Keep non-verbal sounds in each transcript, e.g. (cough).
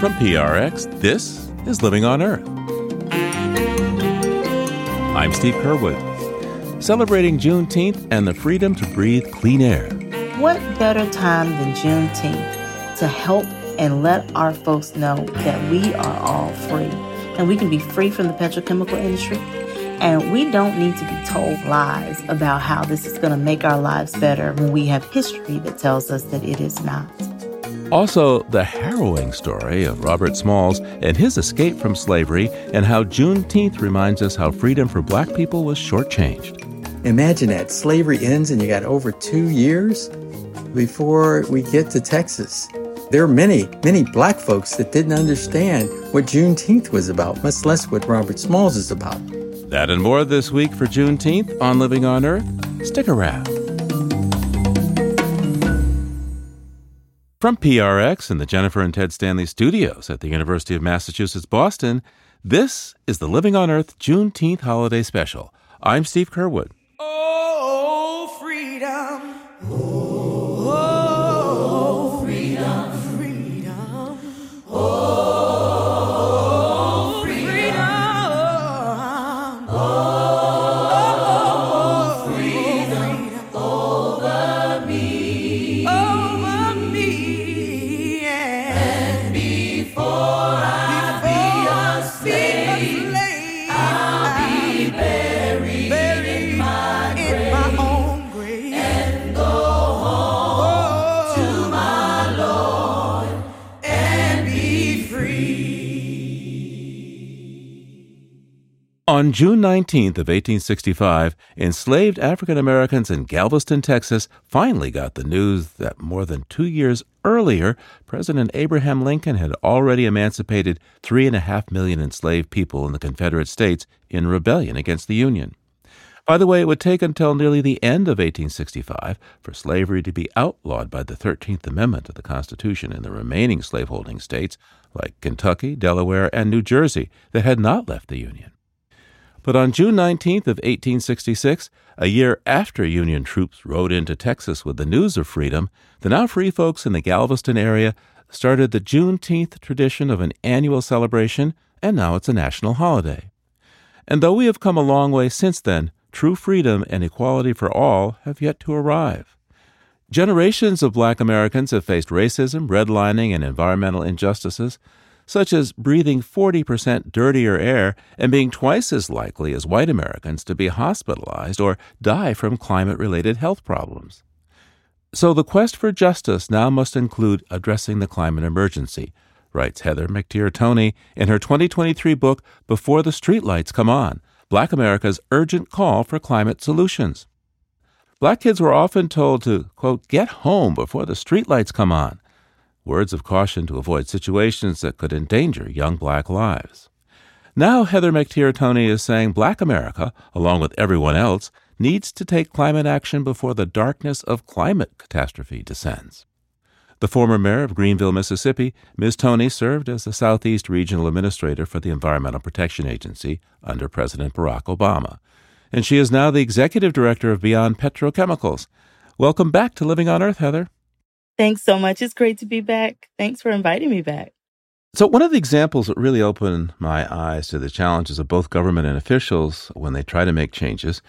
From PRX, this is Living on Earth. I'm Steve Curwood, celebrating Juneteenth and the freedom to breathe clean air. What better time than Juneteenth to help and let our folks know that we are all free and we can be free from the petrochemical industry and we don't need to be told lies about how this is going to make our lives better when we have history that tells us that it is not. Also, the harrowing story of Robert Smalls and his escape from slavery, and how Juneteenth reminds us how freedom for black people was shortchanged. Imagine that slavery ends and you got over two years before we get to Texas. There are many, many black folks that didn't understand what Juneteenth was about, much less what Robert Smalls is about. That and more this week for Juneteenth on Living on Earth. Stick around. From PRX and the Jennifer and Ted Stanley studios at the University of Massachusetts Boston, this is the Living on Earth Juneteenth Holiday Special. I'm Steve Curwood. Oh, freedom. On June 19th of 1865, enslaved African Americans in Galveston, Texas, finally got the news that more than two years earlier, President Abraham Lincoln had already emancipated three and a half million enslaved people in the Confederate States in rebellion against the Union. By the way, it would take until nearly the end of 1865 for slavery to be outlawed by the 13th Amendment of the Constitution in the remaining slaveholding states like Kentucky, Delaware, and New Jersey that had not left the Union. But on June 19th of 1866, a year after Union troops rode into Texas with the news of freedom, the now free folks in the Galveston area started the Juneteenth tradition of an annual celebration, and now it's a national holiday. And though we have come a long way since then, true freedom and equality for all have yet to arrive. Generations of black Americans have faced racism, redlining, and environmental injustices, such as breathing 40% dirtier air and being twice as likely as white Americans to be hospitalized or die from climate related health problems. So the quest for justice now must include addressing the climate emergency, writes Heather McTeer Toney in her 2023 book Before the Streetlights Come On Black America's Urgent Call for Climate Solutions. Black kids were often told to, quote, get home before the streetlights come on. Words of caution to avoid situations that could endanger young black lives. Now, Heather McTeer Toney is saying Black America, along with everyone else, needs to take climate action before the darkness of climate catastrophe descends. The former mayor of Greenville, Mississippi, Ms. Toney served as the Southeast Regional Administrator for the Environmental Protection Agency under President Barack Obama. And she is now the Executive Director of Beyond Petrochemicals. Welcome back to Living on Earth, Heather. Thanks so much. It's great to be back. Thanks for inviting me back. So, one of the examples that really opened my eyes to the challenges of both government and officials when they try to make changes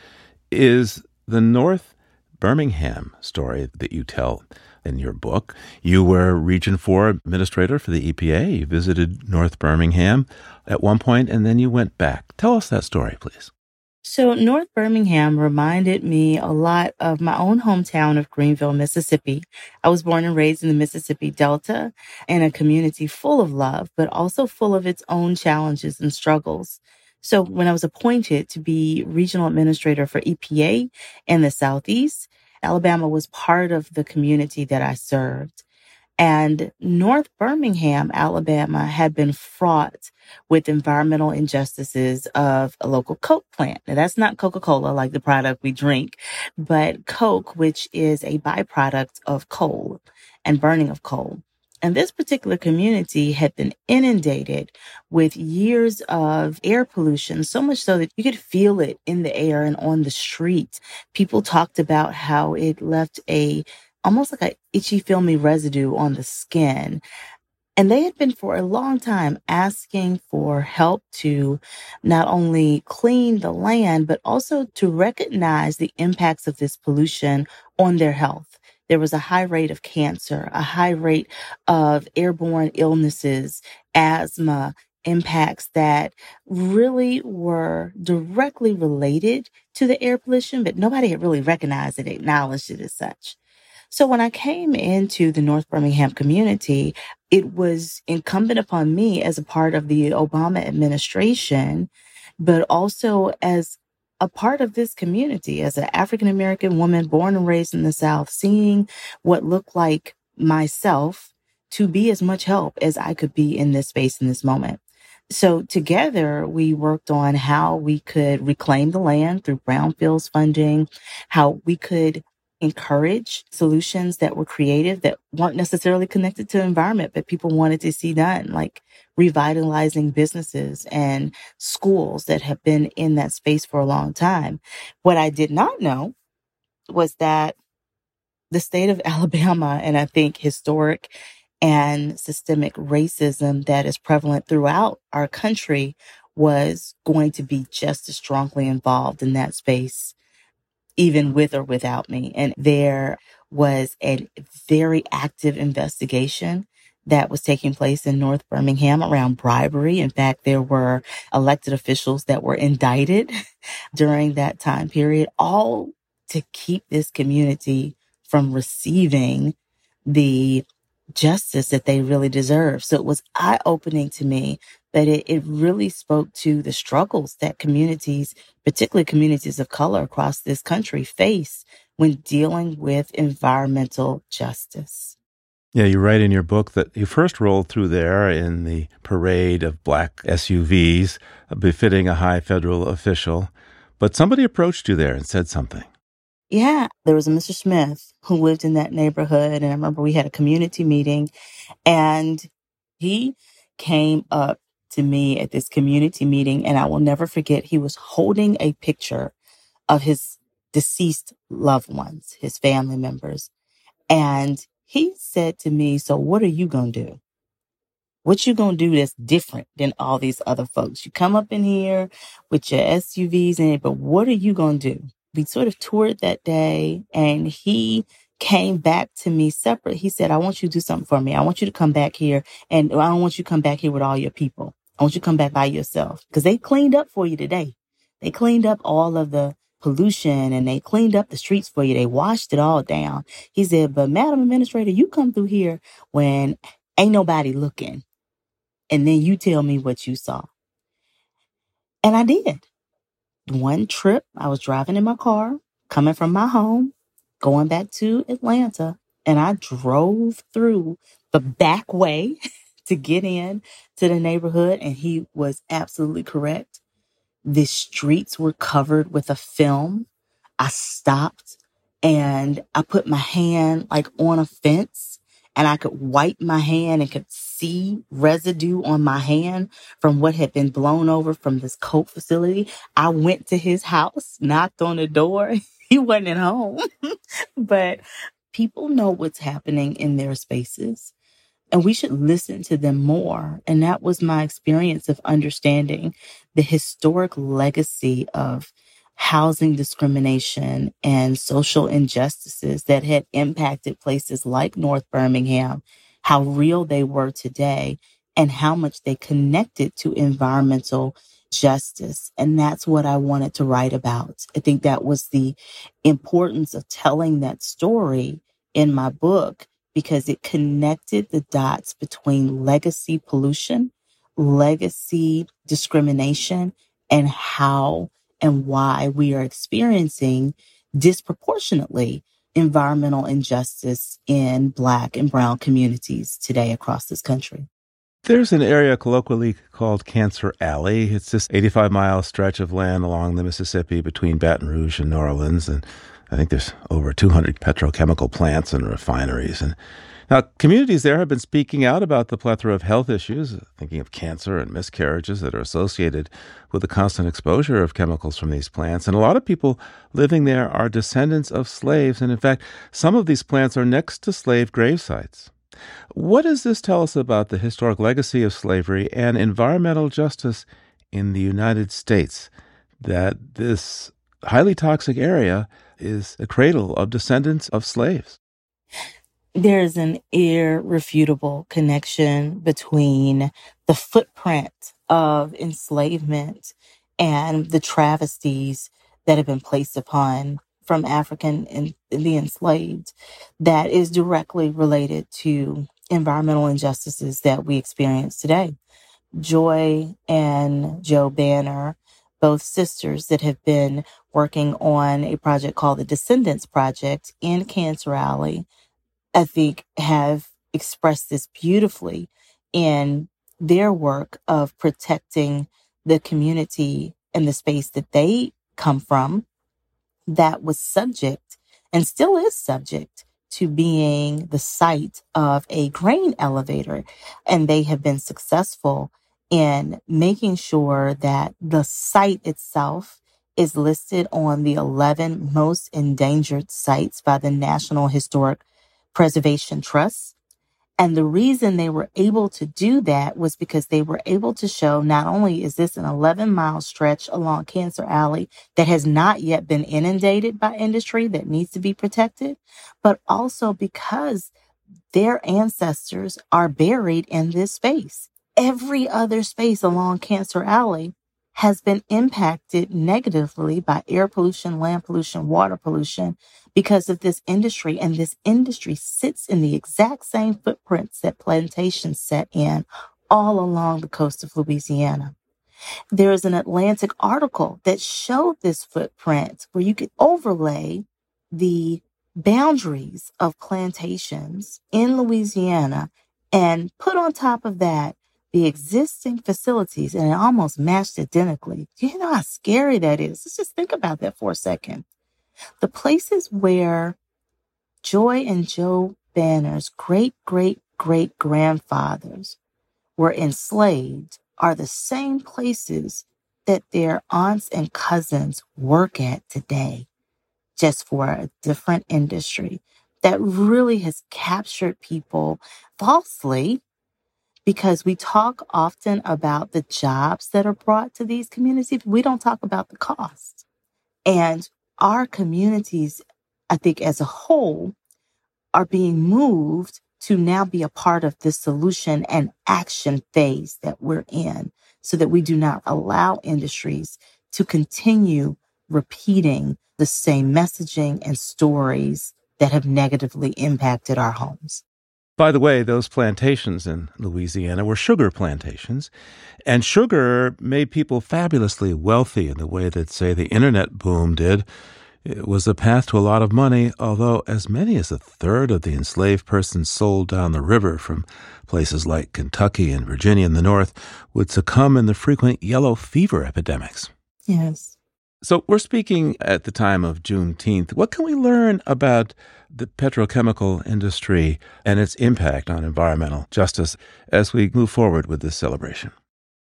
is the North Birmingham story that you tell in your book. You were Region 4 Administrator for the EPA. You visited North Birmingham at one point and then you went back. Tell us that story, please. So, North Birmingham reminded me a lot of my own hometown of Greenville, Mississippi. I was born and raised in the Mississippi Delta in a community full of love, but also full of its own challenges and struggles. So, when I was appointed to be regional administrator for EPA in the Southeast, Alabama was part of the community that I served. And North Birmingham, Alabama had been fraught with environmental injustices of a local Coke plant. Now that's not Coca-Cola, like the product we drink, but Coke, which is a byproduct of coal and burning of coal. And this particular community had been inundated with years of air pollution, so much so that you could feel it in the air and on the streets. People talked about how it left a almost like a itchy, filmy residue on the skin. And they had been for a long time asking for help to not only clean the land, but also to recognize the impacts of this pollution on their health. There was a high rate of cancer, a high rate of airborne illnesses, asthma, impacts that really were directly related to the air pollution, but nobody had really recognized it, acknowledged it as such. So when I came into the North Birmingham community, it was incumbent upon me as a part of the Obama administration, but also as a part of this community, as an African American woman born and raised in the South, seeing what looked like myself to be as much help as I could be in this space in this moment. So together we worked on how we could reclaim the land through brownfields funding, how we could encourage solutions that were creative that weren't necessarily connected to environment, but people wanted to see done, like revitalizing businesses and schools that have been in that space for a long time. What I did not know was that the state of (laughs) Alabama, and I think historic and systemic racism that is prevalent throughout our country was going to be just as strongly involved in that space, even with or without me. And there was a very active investigation that was taking place in North Birmingham around bribery. In fact, there were elected officials that were indicted (laughs) during that time period, all to keep this community from receiving the justice that they really deserve. So it was eye opening to me that it, it really spoke to the struggles that communities, particularly communities of color across this country face when dealing with environmental justice. Yeah, you write in your book that you first rolled through there in the parade of black SUVs, uh, befitting a high federal official, but somebody approached you there and said something. Yeah, there was a Mr. Smith who lived in that neighborhood. And I remember we had a community meeting and he came up to me at this community meeting. And I will never forget, he was holding a picture of his deceased loved ones, his family members. And he said to me, so what are you going to do? What you gonna do that's different than all these other folks? You come up in here with your SUVs in it, but what are you gonna do? we sort of toured that day and he came back to me separate. He said, I want you to do something for me. I want you to come back here and I don't want you to come back here with all your people. I want you to come back by yourself because they cleaned up for you today. They cleaned up all of the pollution and they cleaned up the streets for you. They washed it all down. He said, but Madam Administrator, you come through here when ain't nobody looking. And then you tell me what you saw. And I did one trip, I was driving in my car, coming from my home, going back to Atlanta, and I drove through the back way (laughs) to get in to the neighborhood. And he was absolutely correct. The streets were covered with a film. I stopped and I put my hand like on a fence and I could wipe my hand and could see residue on my hand from what had been blown over from this coke facility. I went to his house, knocked on the door. (laughs) He wasn't at home, (laughs) but people know what's happening in their spaces and we should listen to them more. And that was my experience of understanding the historic legacy of housing discrimination and social injustices that had impacted places like North Birmingham, how real they were today, and how much they connected to environmental justice. And that's what I wanted to write about. I think that was the importance of telling that story in my book because it connected the dots between legacy pollution, legacy discrimination, and how and why we are experiencing disproportionately environmental injustice in Black and Brown communities today across this country. There's an area colloquially called Cancer Alley. It's this 85 mile stretch of land along the Mississippi between Baton Rouge and New Orleans. And I think there's over 200 petrochemical plants and refineries. And Now, communities there have been speaking out about the plethora of health issues, thinking of cancer and miscarriages that are associated with the constant exposure of chemicals from these plants. And a lot of people living there are descendants of slaves. And in fact, some of these plants are next to slave grave sites. What does this tell us about the historic legacy of slavery and environmental justice in the United States? That this highly toxic area is a cradle of descendants of slaves there's an irrefutable connection between the footprint of enslavement and the travesties that have been placed upon from African and the enslaved that is directly related to environmental injustices that we experience today. Joy and Jo Banner, both sisters that have been working on a project called the Descendants Project in Cancer Alley, I think, have expressed this beautifully in their work of protecting the community and the space that they come from that was subject and still is subject to being the site of a grain elevator. And they have been successful in making sure that the site itself is listed on the 11 most endangered sites by the National Historic Preservation Trust. And the reason they were able to do that was because they were able to show not only is this an 11 mile stretch along Cancer Alley that has not yet been inundated by industry that needs to be protected, but also because their ancestors are buried in this space. Every other space along Cancer Alley has been impacted negatively by air pollution, land pollution, water pollution because of this industry. And this industry sits in the exact same footprints that plantations set in all along the coast of Louisiana. There is an Atlantic article that showed this footprint where you could overlay the boundaries of plantations in Louisiana and put on top of that the existing facilities and it almost matched identically. Do you know how scary that is? Let's just think about that for a second. The places where Joy and Jo Banner's great great great grandfathers were enslaved are the same places that their aunts and cousins work at today, just for a different industry that really has captured people falsely because we talk often about the jobs that are brought to these communities. We don't talk about the cost. And our communities, I think as a whole, are being moved to now be a part of the solution and action phase that we're in so that we do not allow industries to continue repeating the same messaging and stories that have negatively impacted our homes. By the way, those plantations in Louisiana were sugar plantations, and sugar made people fabulously wealthy in the way that, say, the internet boom did. It was a path to a lot of money, although as many as a third of the enslaved persons sold down the river from places like Kentucky and Virginia in the north would succumb in the frequent yellow fever epidemics. Yes. So we're speaking at the time of Juneteenth. What can we learn about the petrochemical industry and its impact on environmental justice as we move forward with this celebration?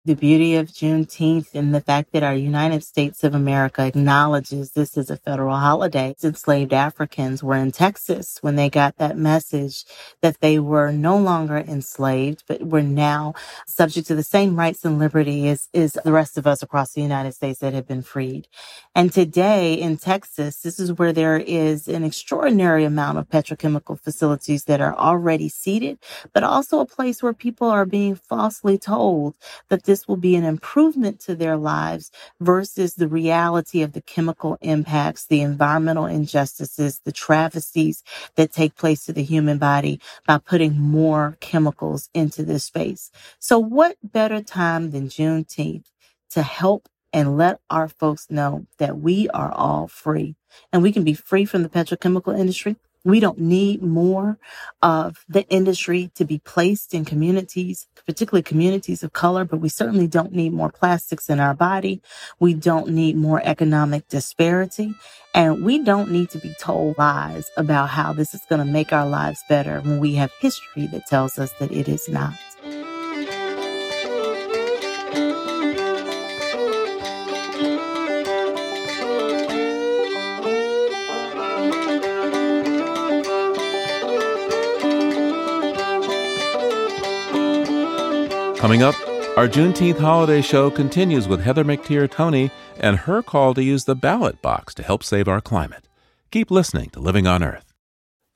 The beauty of Juneteenth and the fact that our United States of America acknowledges this is a federal holiday. Enslaved Africans were in Texas when they got that message that they were no longer enslaved, but were now subject to the same rights and liberty as, as the rest of us across the United States that have been freed. And today in Texas, this is where there is an extraordinary amount of petrochemical facilities that are already seated, but also a place where people are being falsely told that this this will be an improvement to their lives versus the reality of the chemical impacts, the environmental injustices, the travesties that take place to the human body by putting more chemicals into this space. So what better time than Juneteenth to help and let our folks know that we are all free and we can be free from the petrochemical industry We don't need more of the industry to be placed in communities, particularly communities of color, but we certainly don't need more plastics in our body. We don't need more economic disparity. And we don't need to be told lies about how this is going to make our lives better when we have history that tells us that it is not. Coming up, our Juneteenth holiday show continues with Heather McTeer Toney and her call to use the ballot box to help save our climate. Keep listening to Living on Earth.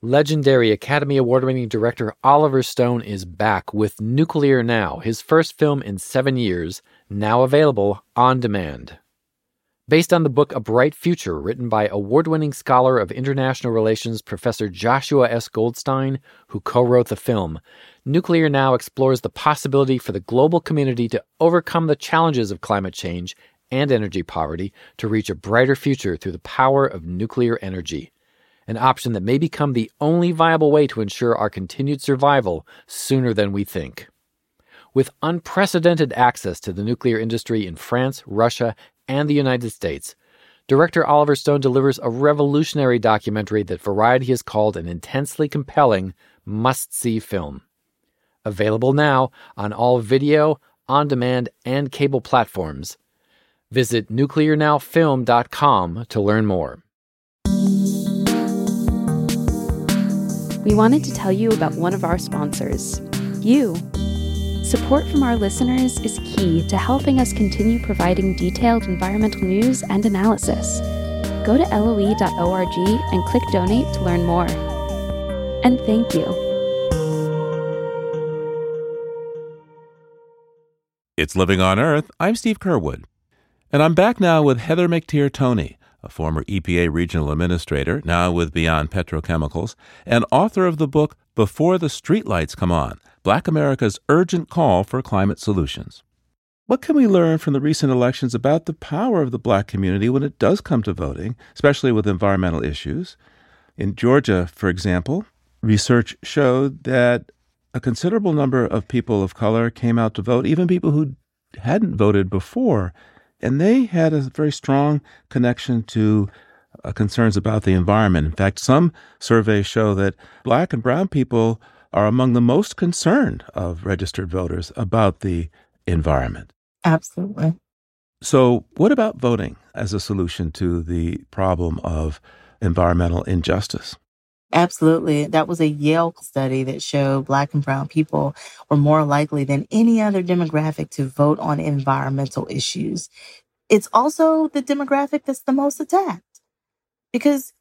Legendary Academy Award winning director Oliver Stone is back with Nuclear Now, his first film in seven years, now available on demand. Based on the book A Bright Future, written by award winning scholar of international relations Professor Joshua S. Goldstein, who co wrote the film, Nuclear Now explores the possibility for the global community to overcome the challenges of climate change and energy poverty to reach a brighter future through the power of nuclear energy, an option that may become the only viable way to ensure our continued survival sooner than we think. With unprecedented access to the nuclear industry in France, Russia, and the United States, director Oliver Stone delivers a revolutionary documentary that Variety has called an intensely compelling, must see film. Available now on all video, on demand, and cable platforms. Visit nuclearnowfilm.com to learn more. We wanted to tell you about one of our sponsors, you. Support from our listeners is key to helping us continue providing detailed environmental news and analysis. Go to loe.org and click donate to learn more. And thank you. It's Living on Earth. I'm Steve Curwood. And I'm back now with Heather McTeer Toney, a former EPA regional administrator, now with Beyond Petrochemicals, and author of the book Before the Streetlights Come On Black America's Urgent Call for Climate Solutions. What can we learn from the recent elections about the power of the black community when it does come to voting, especially with environmental issues? In Georgia, for example, research showed that a considerable number of people of color came out to vote, even people who hadn't voted before, and they had a very strong connection to uh, concerns about the environment. In fact, some surveys show that black and brown people are among the most concerned of registered voters about the environment. Absolutely. So, what about voting as a solution to the problem of environmental injustice? Absolutely. That was a Yale study that showed black and brown people were more likely than any other demographic to vote on environmental issues. It's also the demographic that's the most attacked because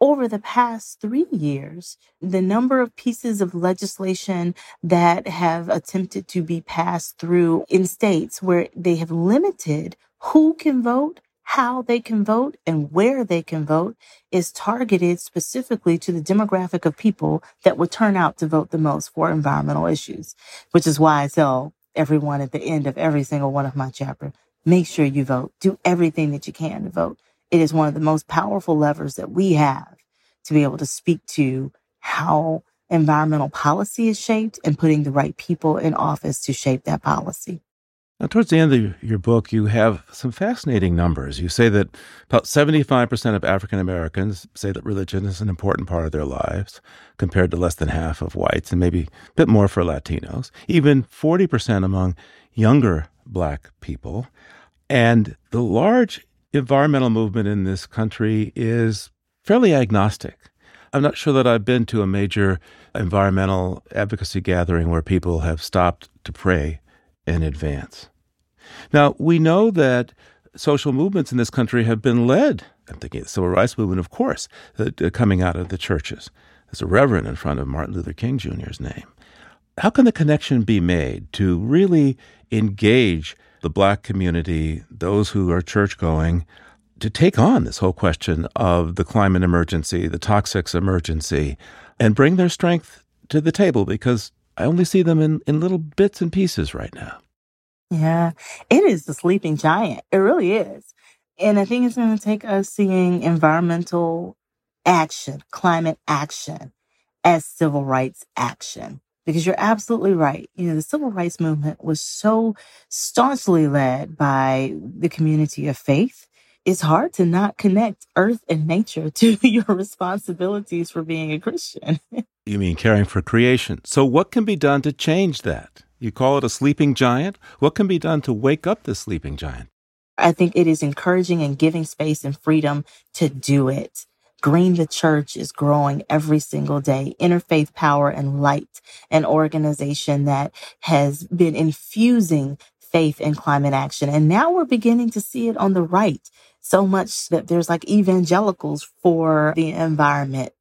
over the past three years, the number of pieces of legislation that have attempted to be passed through in states where they have limited who can vote how they can vote and where they can vote is targeted specifically to the demographic of people that would turn out to vote the most for environmental issues, which is why I tell everyone at the end of every single one of my chapters, make sure you vote. Do everything that you can to vote. It is one of the most powerful levers that we have to be able to speak to how environmental policy is shaped and putting the right people in office to shape that policy. Now, towards the end of your book, you have some fascinating numbers. You say that about 75% of African Americans say that religion is an important part of their lives, compared to less than half of whites, and maybe a bit more for Latinos, even 40% among younger black people. And the large environmental movement in this country is fairly agnostic. I'm not sure that I've been to a major environmental advocacy gathering where people have stopped to pray in advance. Now, we know that social movements in this country have been led, I'm thinking the civil rights movement, of course, uh, coming out of the churches. There's a reverend in front of Martin Luther King Jr.'s name. How can the connection be made to really engage the black community, those who are church going, to take on this whole question of the climate emergency, the toxics emergency, and bring their strength to the table? Because I only see them in, in little bits and pieces right now. Yeah, it is the sleeping giant. It really is. And I think it's going to take us seeing environmental action, climate action, as civil rights action. Because you're absolutely right. You know, the civil rights movement was so staunchly led by the community of faith. It's hard to not connect earth and nature to (laughs) your responsibilities for being a Christian. (laughs) You mean caring for creation. So, what can be done to change that? You call it a sleeping giant? What can be done to wake up the sleeping giant? I think it is encouraging and giving space and freedom to do it. Green the Church is growing every single day. Interfaith Power and Light, an organization that has been infusing faith in climate action. And now we're beginning to see it on the right so much that there's like evangelicals for the environment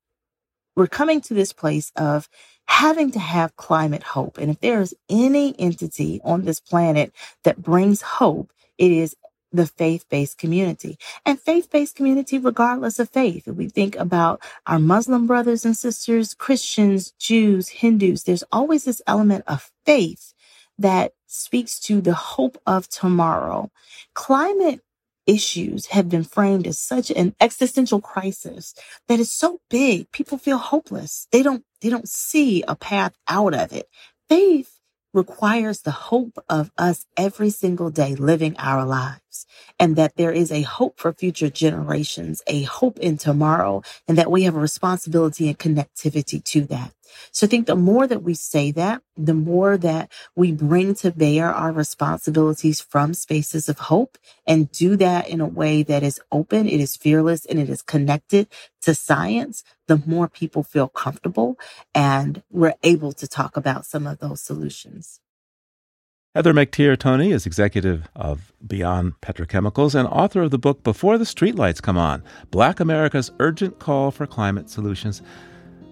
we're coming to this place of having to have climate hope. And if there is any entity on this planet that brings hope, it is the faith-based community and faith-based community, regardless of faith. We think about our Muslim brothers and sisters, Christians, Jews, Hindus, there's always this element of faith that speaks to the hope of tomorrow. Climate issues have been framed as such an existential crisis that is so big people feel hopeless they don't they don't see a path out of it faith requires the hope of us every single day living our lives and that there is a hope for future generations, a hope in tomorrow, and that we have a responsibility and connectivity to that. So I think the more that we say that, the more that we bring to bear our responsibilities from spaces of hope and do that in a way that is open, it is fearless, and it is connected to science, the more people feel comfortable and we're able to talk about some of those solutions. Heather McTeer Toney is executive of Beyond Petrochemicals and author of the book Before the Streetlights Come On Black America's Urgent Call for Climate Solutions.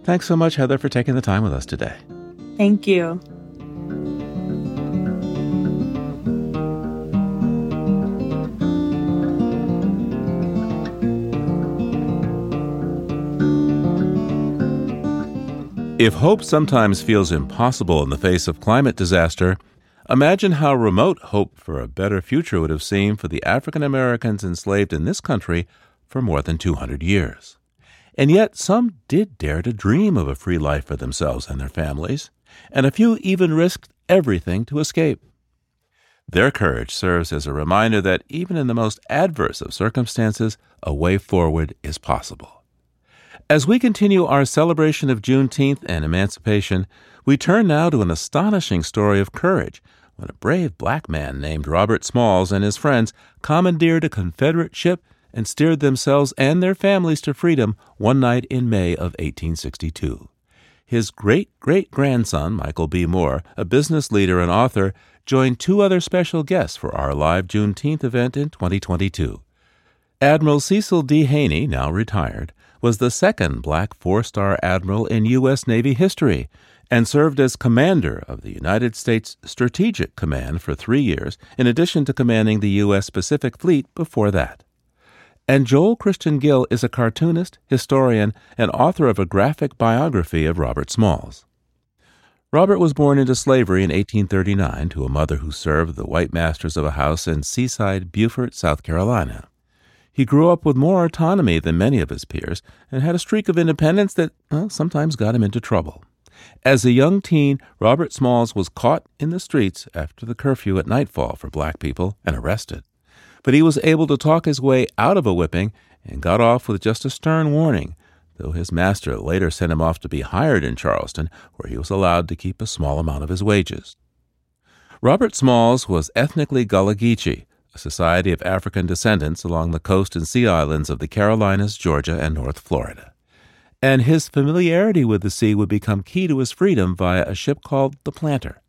Thanks so much, Heather, for taking the time with us today. Thank you. If hope sometimes feels impossible in the face of climate disaster, imagine how remote hope for a better future would have seemed for the African Americans enslaved in this country for more than 200 years. And yet, some did dare to dream of a free life for themselves and their families, and a few even risked everything to escape. Their courage serves as a reminder that even in the most adverse of circumstances, a way forward is possible. As we continue our celebration of Juneteenth and emancipation, we turn now to an astonishing story of courage when a brave black man named Robert Smalls and his friends commandeered a Confederate ship and steered themselves and their families to freedom one night in May of 1862. His great great grandson, Michael B. Moore, a business leader and author, joined two other special guests for our live Juneteenth event in 2022. Admiral Cecil D. Haney, now retired, was the second black four star admiral in U.S. Navy history and served as commander of the United States Strategic Command for three years, in addition to commanding the U.S. Pacific Fleet before that. And Joel Christian Gill is a cartoonist, historian, and author of a graphic biography of Robert Smalls. Robert was born into slavery in 1839 to a mother who served the white masters of a house in seaside Beaufort, South Carolina. He grew up with more autonomy than many of his peers and had a streak of independence that well, sometimes got him into trouble. As a young teen, Robert Smalls was caught in the streets after the curfew at nightfall for black people and arrested but he was able to talk his way out of a whipping and got off with just a stern warning, though his master later sent him off to be hired in Charleston, where he was allowed to keep a small amount of his wages. Robert Smalls was ethnically Gullah Geechee, a society of African descendants along the coast and sea islands of the Carolinas, Georgia, and North Florida. And his familiarity with the sea would become key to his freedom via a ship called the Planter.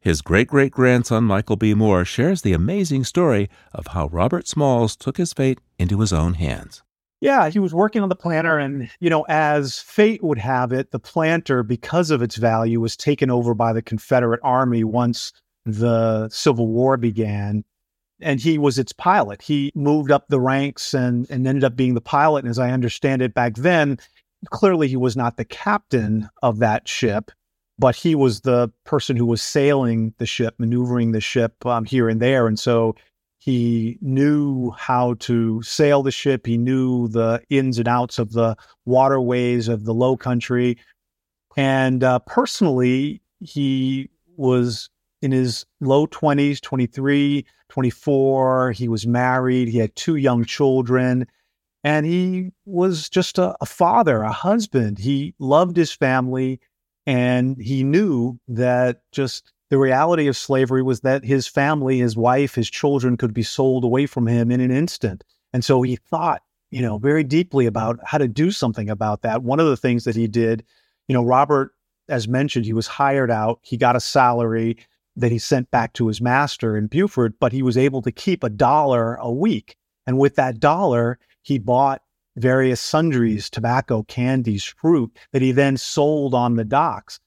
His great great grandson, Michael B. Moore, shares the amazing story of how Robert Smalls took his fate into his own hands. Yeah, he was working on the planter, and, you know, as fate would have it, the planter, because of its value, was taken over by the Confederate Army once the Civil War began. And he was its pilot. He moved up the ranks and, and ended up being the pilot. And as I understand it back then, clearly he was not the captain of that ship but he was the person who was sailing the ship, maneuvering the ship um, here and there. And so He knew how to sail the ship. He knew the ins and outs of the waterways of the low country. And uh, personally, he was in his low 20s, 23, 24. He was married. He had two young children. And he was just a, a father, a husband. He loved his family. And he knew that just the reality of slavery was that his family, his wife, his children could be sold away from him in an instant. And so he thought, you know, very deeply about how to do something about that. One of the things that he did, you know, Robert, as mentioned, he was hired out, he got a salary that he sent back to his master in Beaufort, but he was able to keep a dollar a week. And with that dollar, he bought various sundries, mm-hmm. tobacco, candies, fruit that he then sold on the docks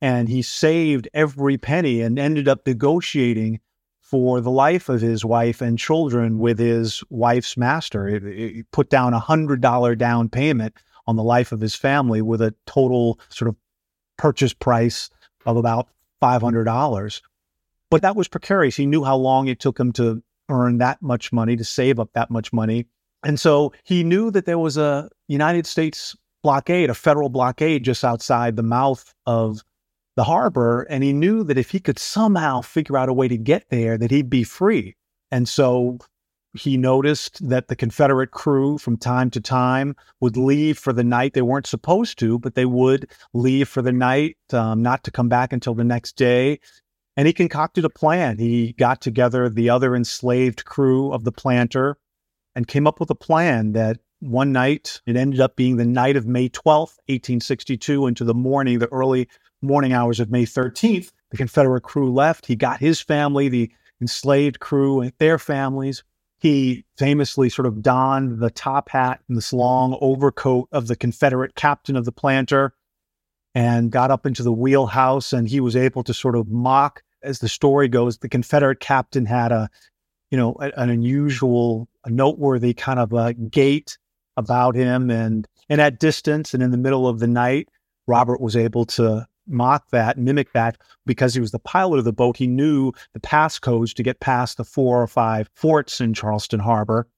and he saved every penny and ended up negotiating for the life of his wife and children with his wife's master. He put down a hundred dollar down payment on the life of his family with a total sort of purchase price of about five hundred dollars. But that was precarious. He knew how long it took him to earn that much money, to save up that much money. And so he knew that there was a United States blockade, a federal blockade just outside the mouth of the harbor. And he knew that if he could somehow figure out a way to get there, that he'd be free. And so he noticed that the Confederate crew from time to time would leave for the night. They weren't supposed to, but they would leave for the night, um, not to come back until the next day. And he concocted a plan. He got together the other enslaved crew of the planter and came up with a plan that one night, it ended up being the night of May 12th, 1862, into the morning, the early morning hours of May 13th, the Confederate crew left. He got his family, the enslaved crew, and their families. He famously sort of donned the top hat and this long overcoat of the Confederate captain of the planter and got up into the wheelhouse. And he was able to sort of mock, as the story goes, the Confederate captain had a, you know, an unusual, a noteworthy kind of a gait about him. And, and at distance and in the middle of the night, Robert was able to mock that, mimic that, because he was the pilot of the boat. He knew the passcodes to get past the four or five forts in Charleston Harbor.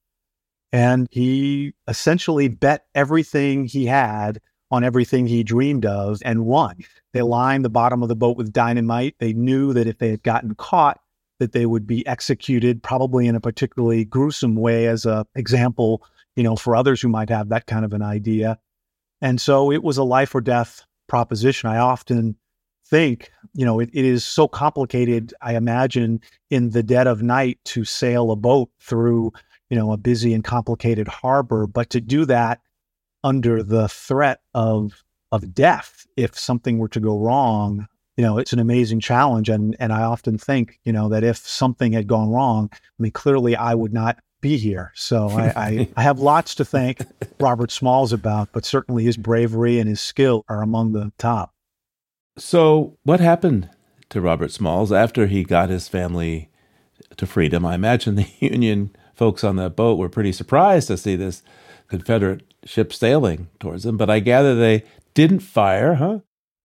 And he essentially bet everything he had on everything he dreamed of and won. They lined the bottom of the boat with dynamite. They knew that if they had gotten caught, that they would be executed probably in a particularly gruesome way as a example, you know, for others who might have that kind of an idea. And so it was a life or death proposition. I often think, you know, it, it is so complicated, I imagine, in the dead of night to sail a boat through, you know, a busy and complicated harbor, but to do that under the threat of of death if something were to go wrong you know it's an amazing challenge and and i often think you know that if something had gone wrong i mean clearly i would not be here. So I, I, I, have lots to thank (laughs) Robert Smalls about, but certainly his bravery and his skill are among the top. So, what happened to Robert Smalls after he got his family to freedom? I imagine the (laughs) Union folks on that boat were pretty surprised to see this Confederate ship sailing towards them, but I gather they didn't fire, huh?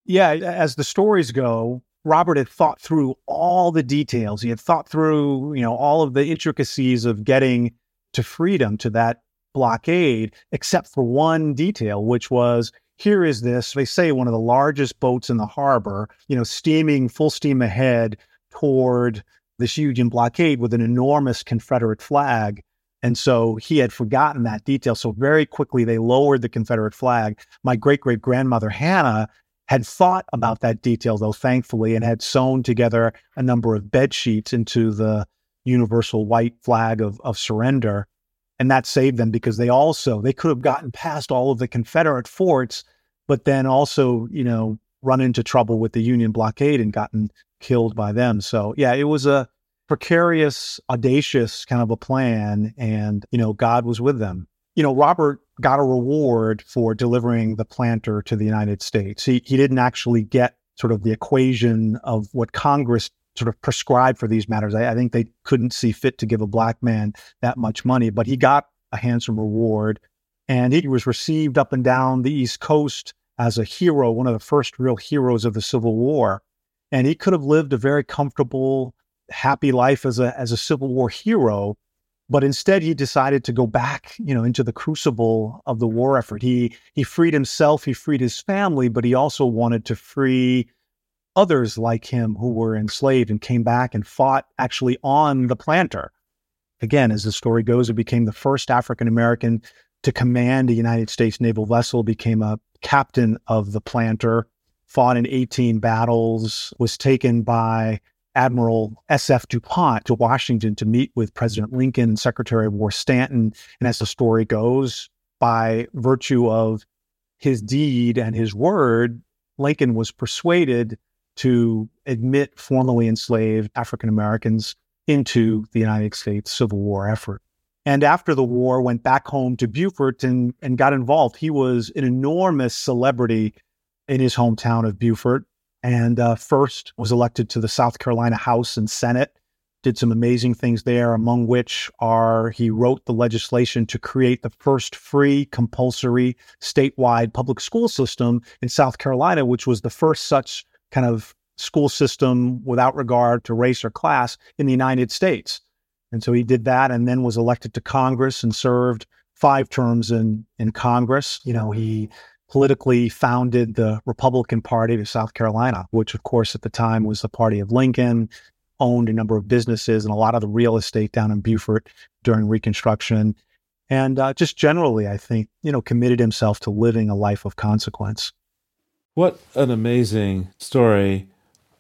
Yeah, as the stories go, Robert had thought through all the details. He had thought through, you know, all of the intricacies of getting to freedom to that blockade, except for one detail, which was here is this, they say one of the largest boats in the harbor, you know, steaming full steam ahead toward this Union blockade with an enormous Confederate flag. And so he had forgotten that detail. So very quickly they lowered the Confederate flag. My great great grandmother Hannah had thought about that detail, though, thankfully, and had sewn together a number of bed sheets into the universal white flag of, of surrender. And that saved them because they also, they could have gotten past all of the Confederate forts, but then also, you know, run into trouble with the Union blockade and gotten killed by them. So, yeah, it was a precarious, audacious kind of a plan. And, you know, God was with them. You know, Robert got a reward for delivering the planter to the United States. He, he didn't actually get sort of the equation of what Congress sort of prescribed for these matters. I, I, think they couldn't see fit to give a black man that much money, but he got a handsome reward. And he was received up and down the East Coast as a hero, one of the first real heroes of the Civil War. And he could have lived a very comfortable, happy life as a as a Civil War hero, but instead he decided to go back, you know, into the crucible of the war effort. He he freed himself, he freed his family, but he also wanted to free others like him who were enslaved and came back and fought actually on the planter. Again, as the story goes, it became the first African American to command a United States naval vessel, became a captain of the planter, fought in 18 battles, was taken by Admiral S.F. DuPont to Washington to meet with President Lincoln and Secretary of War Stanton. And as the story goes, by virtue of his deed and his word, Lincoln was persuaded to admit formerly enslaved African Americans into the United States Civil War effort. And after the war, went back home to Beaufort and, and got involved. He was an enormous celebrity in his hometown of Beaufort and uh, first was elected to the South Carolina House and Senate. Did some amazing things there, among which are he wrote the legislation to create the first free, compulsory statewide public school system in South Carolina, which was the first such kind of school system without regard to race or class in the United States. And so he did that and then was elected to Congress and served five terms in, in Congress. You know, he politically founded the Republican Party of South Carolina, which, of course, at the time was the party of Lincoln, owned a number of businesses and a lot of the real estate down in Beaufort during Reconstruction. And uh, just generally, I think, you know, committed himself to living a life of consequence. What an amazing story.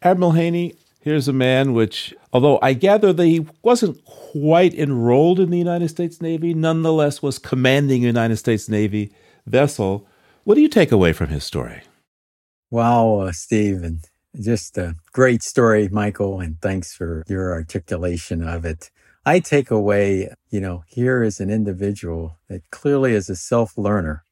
Admiral Haney, here's a man which, although I gather that he wasn't quite enrolled in the United States Navy, nonetheless was commanding a United States Navy vessel. What do you take away from his story? Wow, uh, Steve, and just a great story, Michael, and thanks for your articulation of it. I take away, you know, here is an individual that clearly is a self learner,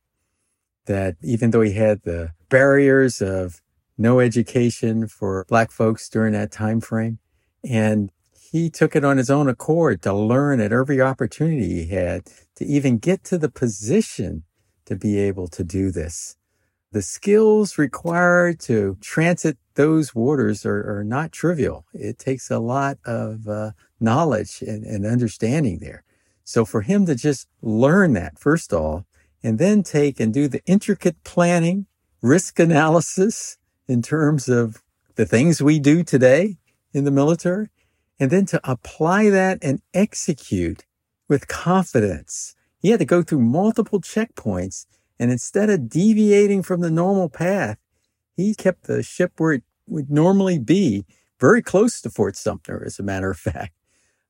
that even though he had the barriers of no education for black folks during that time frame and he took it on his own accord to learn at every opportunity he had to even get to the position to be able to do this the skills required to transit those waters are, are not trivial. It takes a lot of uh, knowledge and, and, understanding there. So for him to just learn that, first of all, and then take and do the intricate planning risk analysis in terms of the things we do today in the military, and then to apply that and execute with confidence. He had to go through multiple checkpoints, and instead of deviating from the normal path, he kept the ship where it would normally be, very close to Fort Sumter, as a matter of fact.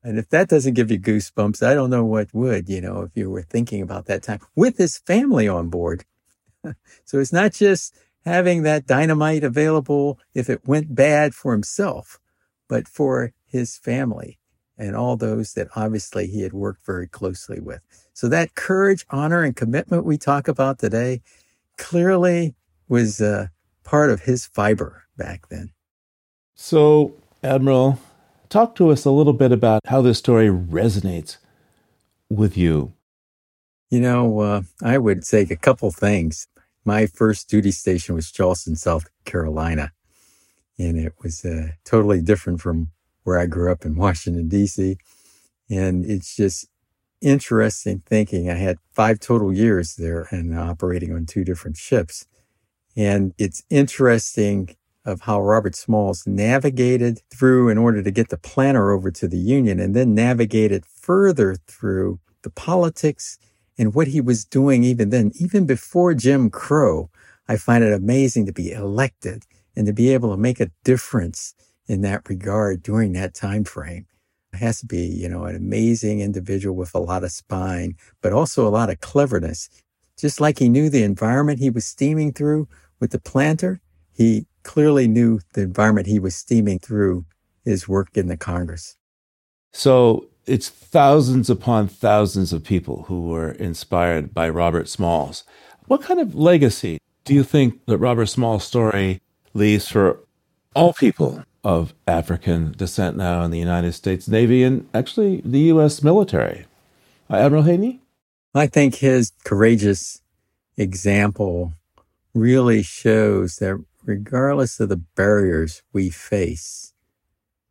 And if that doesn't give you goosebumps, I don't know what would, you know, if you were thinking about that time with his family on board. (laughs) so it's not just having that dynamite available if it went bad for himself, but for his family and all those that obviously he had worked very closely with. So that courage, honor, and commitment we talk about today clearly was uh, part of his fiber back then. So, Admiral, talk to us a little bit about how this story resonates with you. You know, uh, I would say a couple things. My first duty station was Charleston, South Carolina, and it was uh, totally different from where I grew up in (laughs) Washington, D.C. And it's just interesting thinking. I had five total years there and operating on two different ships. And it's interesting of how Robert Smalls navigated through in order to get the planter over to the Union and then navigated further through the politics and what he was doing even then, even before Jim Crow, I find it amazing to be elected and to be able to make a difference in that regard during that time frame. It has to be, you know, an amazing individual with a lot of spine, but also a lot of cleverness. Just like he knew the environment he was steaming through with the planter, he clearly knew the environment he was steaming through his work in the Congress. So it's thousands upon thousands of people who were inspired by Robert Smalls. What kind of legacy do you think that Robert Smalls' story leaves for all people of African descent now in the United States Navy and actually the U.S. military? Uh, Admiral Haney? I think his courageous example really shows that regardless of the barriers we face,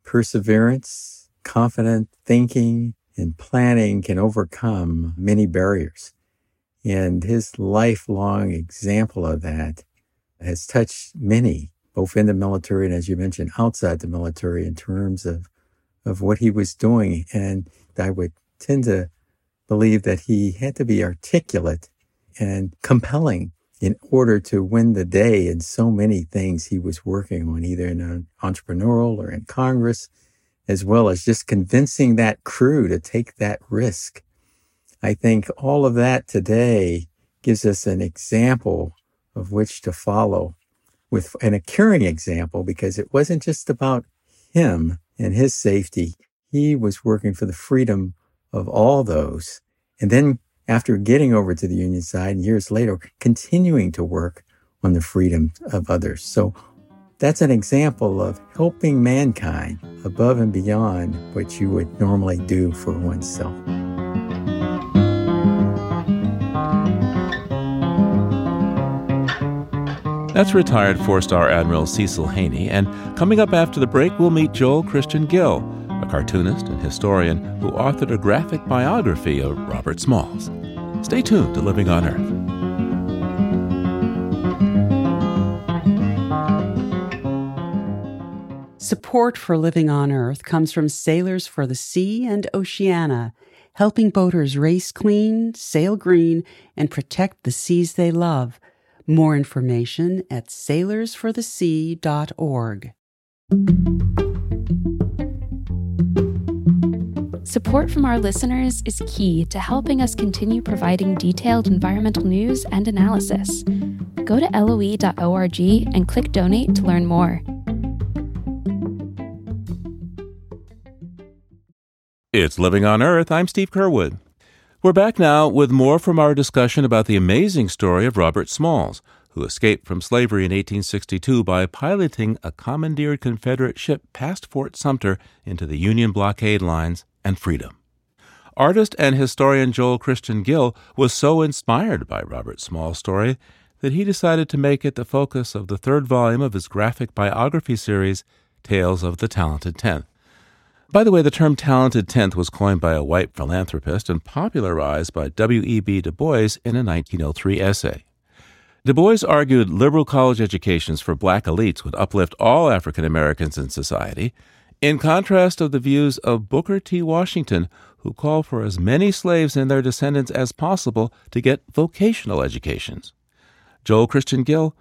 perseverance, confident thinking, and planning can overcome many barriers. And his lifelong example of that has touched many, both in the military and, as you mentioned, outside the military in terms of, of what he was doing. And I would tend to believe that he had to be articulate and compelling in order to win the day in so many things he was working on, either in an entrepreneurial or in Congress, as well as just convincing that crew to take that risk. I think all of that today gives us an example of which to follow with and a caring example because it wasn't just about him and his safety. He was working for the freedom of all those. And then after getting over to the Union side years later, continuing to work on the freedom of others. So that's an example of helping mankind above and beyond what you would normally do for oneself. That's retired four star Admiral Cecil Haney, and coming up after the break, we'll meet Joel Christian Gill, a cartoonist and historian who authored a graphic biography of Robert Smalls. Stay tuned to Living on Earth. Support for Living on Earth comes from Sailors for the Sea and Oceana, helping boaters race clean, sail green, and protect the seas they love. More information at sailorsforthesea.org. Support from our listeners is key to helping us continue providing detailed environmental news and analysis. Go to loe.org and click donate to learn more. It's Living on Earth. I'm Steve Curwood. We're back now with more from our discussion about the amazing story of Robert Smalls, who escaped from slavery in 1862 by piloting a commandeered Confederate ship past Fort Sumter into the Union blockade lines and freedom. Artist and historian Joel Christian Gill was so inspired by Robert Smalls' story that he decided to make it the focus of the third volume of his graphic biography series, Tales of the Talented Tenth. By the way, the term talented tenth was coined by a white philanthropist and popularized by W.E.B. Du Bois in a 1903 essay. Du Bois argued liberal college educations for black elites would uplift all African Americans in society, in contrast of the views of Booker T. Washington, who called for as many slaves and their descendants as possible to get vocational educations. Joel Christian Gill,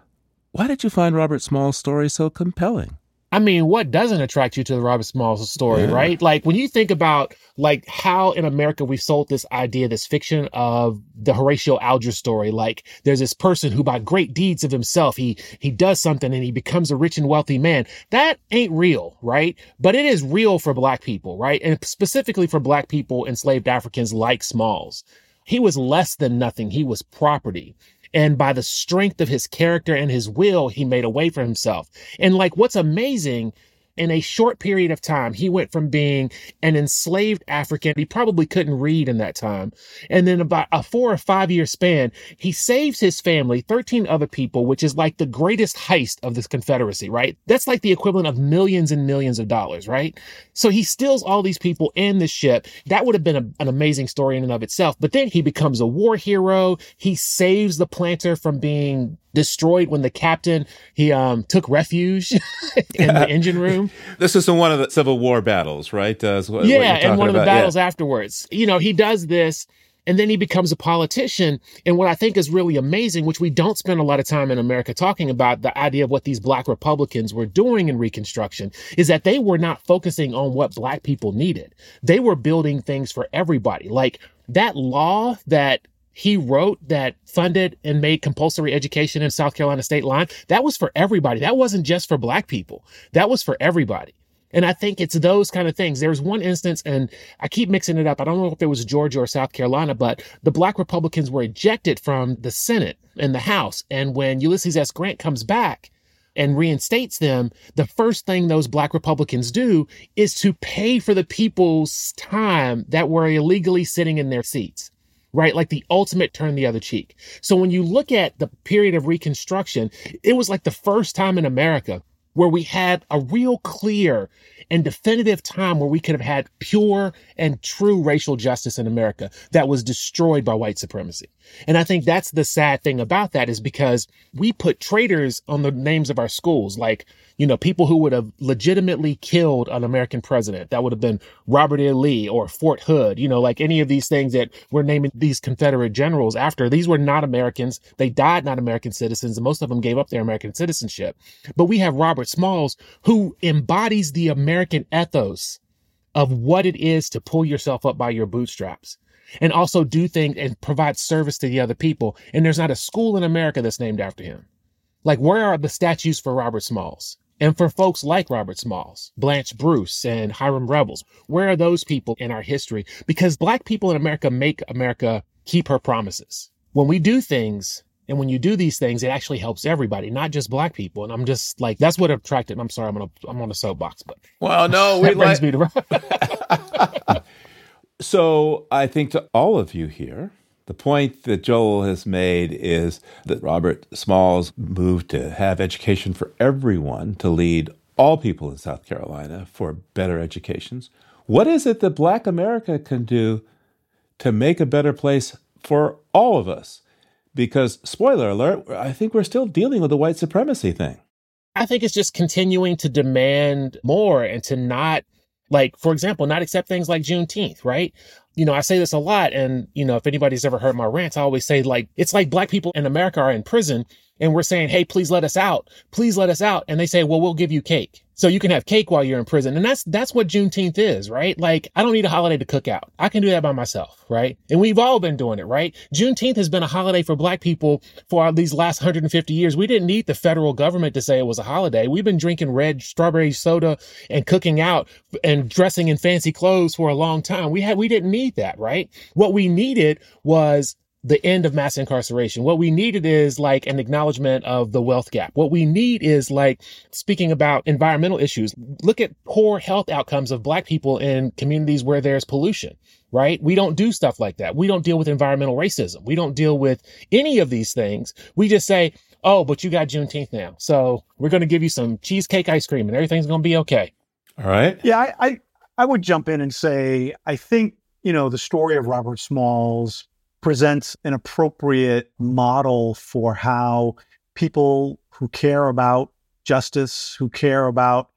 why did you find Robert Smalls' story so compelling? I mean, what doesn't attract you to the Robert Smalls story, Yeah. right? Like when you think about like how in America we've sold this idea, this fiction of the Horatio Alger story. Like there's this person who by great deeds of himself, he he does something and he becomes a rich and wealthy man. That ain't real, right? But it is real for black people, right? And specifically for black people, enslaved Africans like Smalls. He was less than nothing. He was property. And by the strength of his character and his will, he made a way for himself. And like what's amazing, in a short period of time, he went from being an enslaved African. He probably couldn't read in that time. And then about a four or five year span, he saves his family, 13 other people, which is like the greatest heist of this Confederacy, right? That's like the equivalent of millions and millions of dollars, right? So he steals all these people in the ship. That would have been a- an amazing story in and of itself. But then he becomes a war hero. He saves the planter from being destroyed when the captain he um took refuge (laughs) in the engine room This is in one of the Civil War battles, right? Uh, what- what yeah, and one of the about. Yeah. battles afterwards. You know, he does this and then he becomes a politician. And what I think is really amazing, which we don't spend a lot of time in America talking about, the idea of what these black Republicans were doing in Reconstruction, is that they were not focusing on what black people needed. They were building things for everybody. Like that law that he wrote that funded and made compulsory education in South Carolina state line, that was for everybody. That wasn't just for black people. That was for everybody. And I think it's those kind of things. There's one instance, and I keep mixing it up. I don't know if it was Georgia or South Carolina, but the black Republicans were ejected from the Senate and the House. And when Ulysses S. Grant comes back and reinstates them, the first thing those black Republicans do is to pay for the people's time that were illegally sitting in their seats right? Like the ultimate turn the other cheek. So when you look at the period of Reconstruction, it was like the first time in America where we had a real clear and definitive time where we could have had pure and true racial justice in America that was destroyed by white supremacy. And I think that's the sad thing about that is because we put traitors on the names of our schools, like, you know, people who would have legitimately killed an American president. That would have been Robert E. Lee or Fort Hood, you know, like any of these things that we're naming these Confederate generals after. These were not Americans. They died not American citizens, and most of them gave up their American citizenship. But we have Robert Smalls, who embodies the American ethos of what it is to pull yourself up by your bootstraps and also do things and provide service to the other people. And there's not a school in America that's named after him. Like, where are the statues for Robert Smalls? And for folks like Robert Smalls, Blanche Bruce, and Hiram Revels, where are those people in our history? Because Black people in America make America keep her promises. When we do things, and when you do these things, it actually helps everybody, not just Black people. And I'm just like, that's what attracted. I'm sorry, I'm on a, I'm on a soapbox, but well, no, we (laughs) that brings like. me to. (laughs) So I think to all of you here, the point that Joel has made is that Robert Smalls move to have education for everyone, to lead all people in South Carolina for better educations. What is it that Black America can do to make a better place for all of us? Because, spoiler alert, I think we're still dealing with the white supremacy thing. I think it's just continuing to demand more and to not like, for example, not accept things like Juneteenth, right? You know, I say this a lot. And, you know, if anybody's ever heard my rants, I always say, like, it's like black people in America are in prison and we're saying, hey, please let us out. Please let us out. And they say, well, we'll give you cake. So you can have cake while you're in prison. And that's, that's what Juneteenth is, right? Like, I don't need a holiday to cook out. I can do that by myself, right? And we've all been doing it, right? Juneteenth has been a holiday for black people for these last 150 years. We didn't need the federal government to say it was a holiday. We've been drinking red strawberry soda and cooking out and dressing in fancy clothes for a long time. We had, we didn't need that, right? What we needed was the end of mass incarceration. What we needed is like an acknowledgement of the wealth gap. What we need is like speaking about environmental issues. Look at poor health outcomes of black people in communities where there's pollution, right? We don't do stuff like that. We don't deal with environmental racism. We don't deal with any of these things. We just say, oh, but you got Juneteenth now. So we're going to give you some cheesecake ice cream and everything's going to be okay. All right. Yeah, I, I, I would jump in and say, I think, you know, the story of Robert Smalls presents an appropriate model for how people who care about justice, who care about,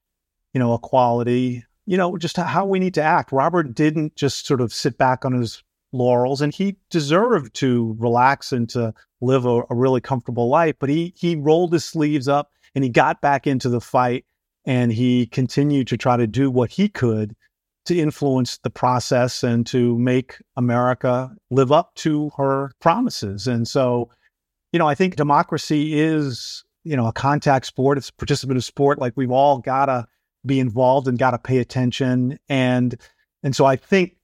you know, equality, you know, just how we need to act. Robert didn't just sort of sit back on his laurels and he deserved to relax and to live a, a really comfortable life, but he he rolled his sleeves up and he got back into the fight and he continued to try to do what he could to influence the process and to make America live up to her promises. And so, you know, I think democracy is, you know, a contact sport. It's a participative sport. Like we've all got to be involved and got to pay attention. And, and so I think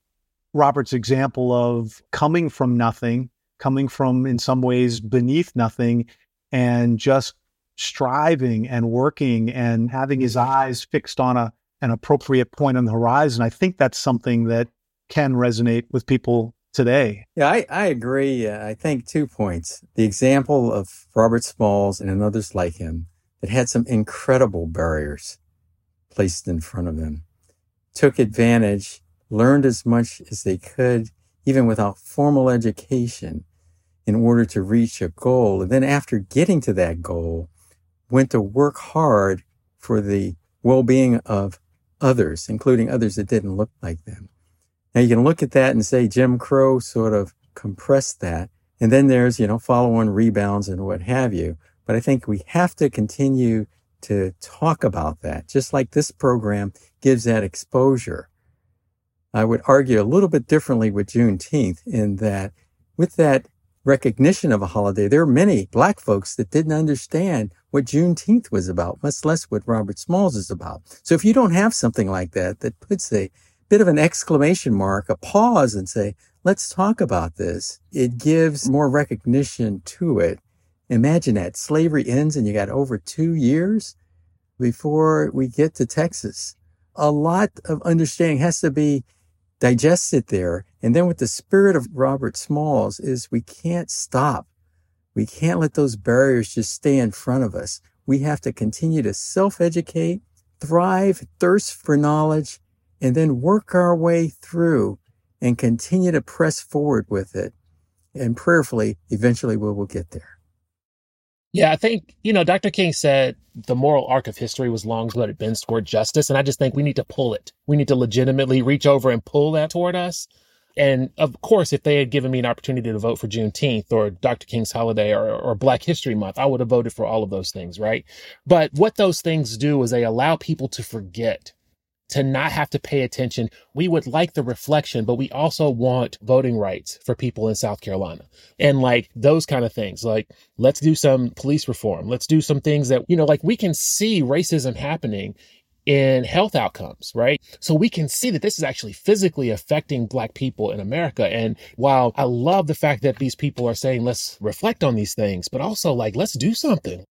Robert's example of coming from nothing, coming from in some ways beneath nothing and just striving and working and having his eyes fixed on a an appropriate point on the horizon. I think that's something that can resonate with people today. Yeah, I, I agree. Uh, I think two points. The example of Robert Smalls and others like him that had some incredible barriers placed in front of them, took advantage, learned as much as they could, even without formal education, in order to reach a goal. And then after getting to that goal, went to work hard for the well-being of others, including others that didn't look like them. Now you can look at that and say Jim Crow sort of compressed that. And then there's, you know, follow on rebounds and what have you. But I think we have to continue to talk about that, just like this program gives that exposure. I would argue a little bit differently with Juneteenth in that with that recognition of a holiday, there are many black folks that didn't understand what Juneteenth was about, much less what Robert Smalls is about. So if you don't have something like that, that puts a bit of an exclamation mark, a pause and say, let's talk about this. It gives more recognition to it. Imagine that slavery ends and you got over two years before we get to Texas. A lot of understanding has to be digested there. And then with the spirit of Robert Smalls is we can't stop. We can't let those barriers just stay in front of us. we have to continue to self educate, thrive, thirst for knowledge, and then work our way through and continue to press forward with it. And prayerfully, eventually we will get there. Yeah, I think, you know, Dr. King said the moral arc of history was long, but it bends toward justice. And I just think we need to pull it. We need to legitimately reach over and pull that toward us. And of course, if they had given me an opportunity to vote for Juneteenth or Dr. King's holiday or, or Black History Month, I would have voted for all of those things, right? But what those things do is they allow people to forget to not have to pay attention. We would like the reflection, but we also want voting rights for people in South Carolina and like those kind of things. Like, let's do some police reform. Let's do some things that, you know, like we can see racism happening in health outcomes, right? So we can see that this is actually physically affecting Black people in America. And while I love the fact that these people are saying, let's reflect on these things, but also like, let's do something.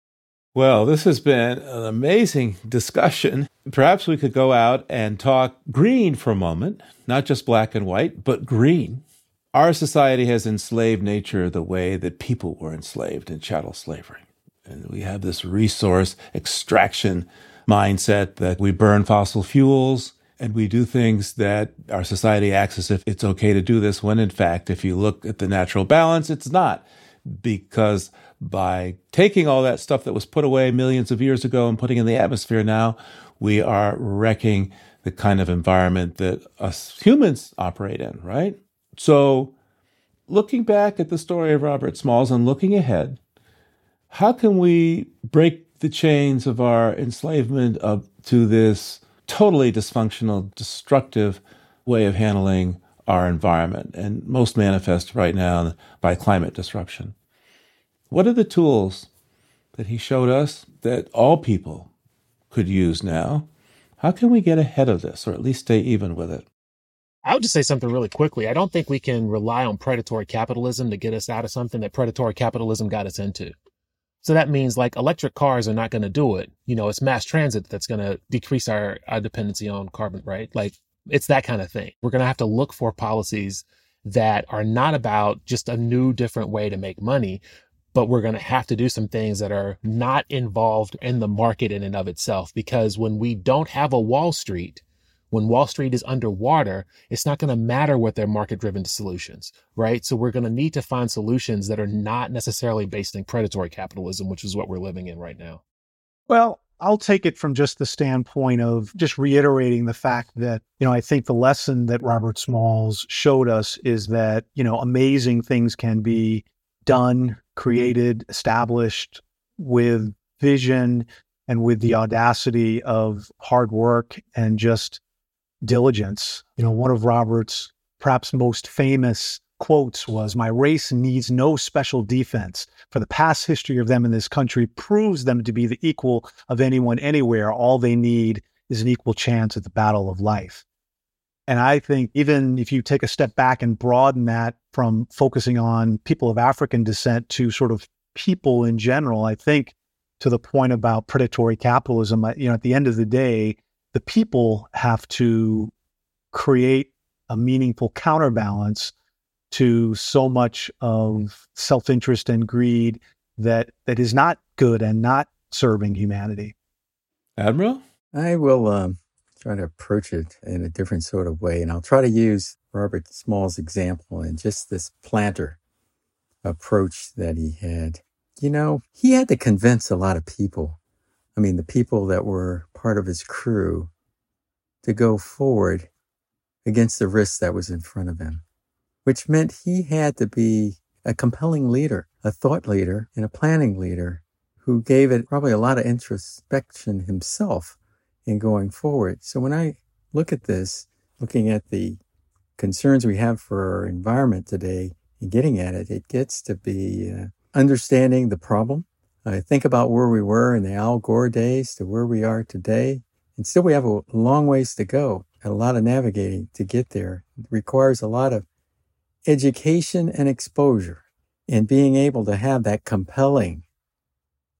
Well, this has been an amazing discussion. Perhaps we could go out and talk green for a moment, not just black and white, but green. Our society has enslaved nature the way that people were enslaved in chattel slavery. And we have this resource extraction mindset that we burn fossil fuels and we do things that our society acts as if it's okay to do this, when in fact, if you look at the natural balance, it's not. Because by taking all that stuff that was put away millions of years ago and putting in the atmosphere now, we are wrecking the kind of environment that us humans operate in, right? So, looking back at the story of Robert Smalls and looking ahead, how can we break the chains of our enslavement up to this totally dysfunctional, destructive way of handling our environment, and most manifest right now by climate disruption? What are the tools that he showed us that all people could use now? How can we get ahead of this or at least stay even with it? I would just say something really quickly. I don't think we can rely on predatory capitalism to get us out of something that predatory capitalism got us into. So that means like electric cars are not going to do it. You know, it's mass transit that's going to decrease our, our dependency on carbon, right? Like it's that kind of thing. We're going to have to look for policies that are not about just a new, different way to make money, but we're going to have to do some things that are not involved in the market in and of itself. Because when we don't have a Wall Street, when Wall Street is underwater, it's not going to matter what their market driven solutions, right? So we're going to need to find solutions that are not necessarily based in predatory capitalism, which is what we're living in right now. Well, I'll take it from just the standpoint of just reiterating the fact that, you know, I think the lesson that Robert Smalls showed us is that, you know, amazing things can be done created, established with vision and with the audacity of hard work and just diligence. You know, one of Robert's perhaps most famous quotes was My race needs no special defense, for the past history of them in this country proves them to be the equal of anyone anywhere. All they need is an equal chance at the battle of life. And I think even if you take a step back and broaden that from focusing on people of African descent to sort of people in general, I think to the point about predatory capitalism, you know, at the end of the day, the people have to create a meaningful counterbalance to so much of self-interest and greed that that is not good and not serving humanity. Admiral, I will um, try to approach it in a different sort of way. And I'll try to use Robert Smalls' example and just this planter approach that he had. You know, he had to convince a lot of people. I mean, the people that were part of his crew to go forward against the risk that was in front of him, which meant he had to be a compelling leader, a thought leader, and a planning leader who gave it probably a lot of introspection himself in going forward. So when I look at this, looking at the concerns we have for our environment today and getting at it, it gets to be uh, understanding the problem. I think about where we were in the Al Gore days to where we are today. And still we have a long ways to go and a lot of navigating to get there. It requires a lot of education and exposure and being able to have that compelling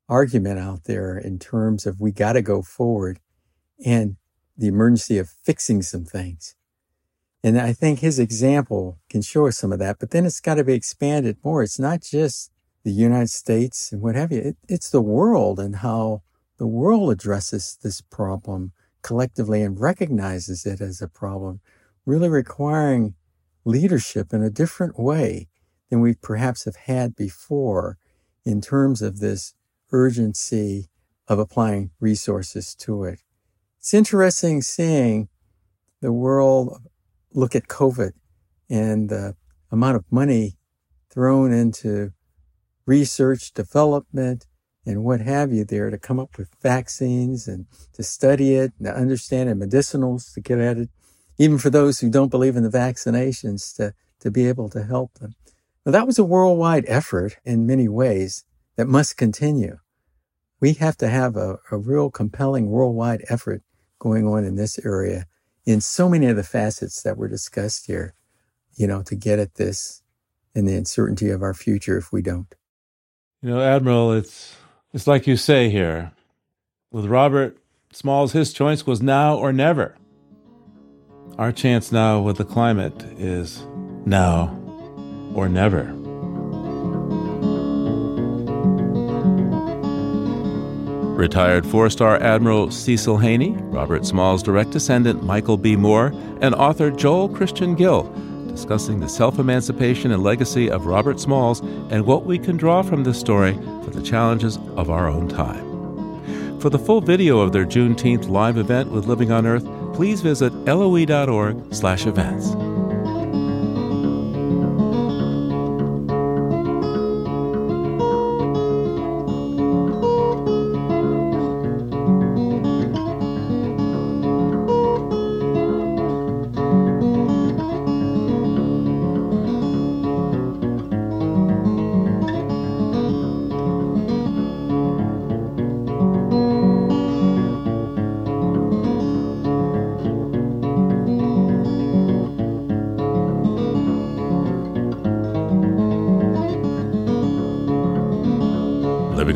argument out there in terms of we got to go forward and the emergency of fixing some things. And I think his example can show us some of that, but then it's got to be expanded more. It's not just the United States and what have you. It, it's the world and how the world addresses this problem collectively and recognizes it as a problem, really requiring leadership in a different way than we perhaps have had before in terms of this urgency of applying resources to it. It's interesting seeing the world look at COVID and the amount of money thrown into research, development, and what have you there to come up with vaccines and to study it and to understand it, medicinals to get at it, even for those who don't believe in the vaccinations to, to be able to help them. Now, that was a worldwide effort in many ways that must continue. We have to have a, a real compelling worldwide effort going on in this area in so many of the facets that were discussed here, you know, to get at this and the uncertainty of our future if we don't. You know, Admiral, it's it's like you say here. With Robert Smalls, his choice was now or never. Our chance now with the climate is now or never. Retired four star Admiral Cecil Haney, Robert Smalls' direct descendant Michael B. Moore, and author Joel Christian Gill discussing the self emancipation and legacy of Robert Smalls and what we can draw from this story for the challenges of our own time. For the full video of their Juneteenth live event with Living on Earth, please visit loe.org/events.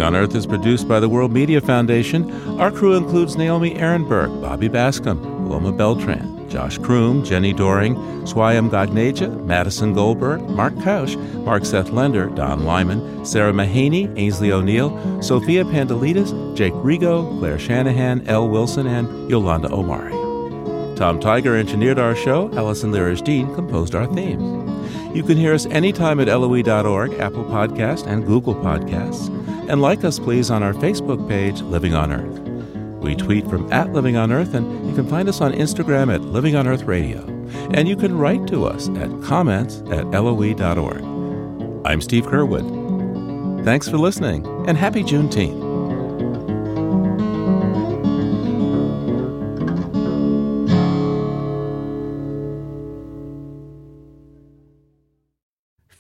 on Earth is produced by the World Media Foundation. Our crew includes Naomi Arenberg, Bobby Bascomb, Loma Beltran, Josh Croom, Jenni Doering, Swayam Gagneja, Madison Goldberg, Mark Kausch, Mark Seth Lender, Don Lyman, Sarah Mahaney, Ainsley O'Neill, Sophia Pandelides, Jake Rigo, Claire Shanahan, El Wilson, and Jolanda Omari. Tom Tiger engineered our show. Allison Lirish Dean composed our themes. You can hear us anytime at LOE.org, Apple Podcast, and Google Podcasts. And like us, please, on our Facebook page, Living on Earth. We tweet from at Living on Earth, and you can find us on Instagram at Living on Earth Radio. And you can write to us at comments at LOE.org. I'm Steve Curwood. Thanks for listening, and happy Juneteenth.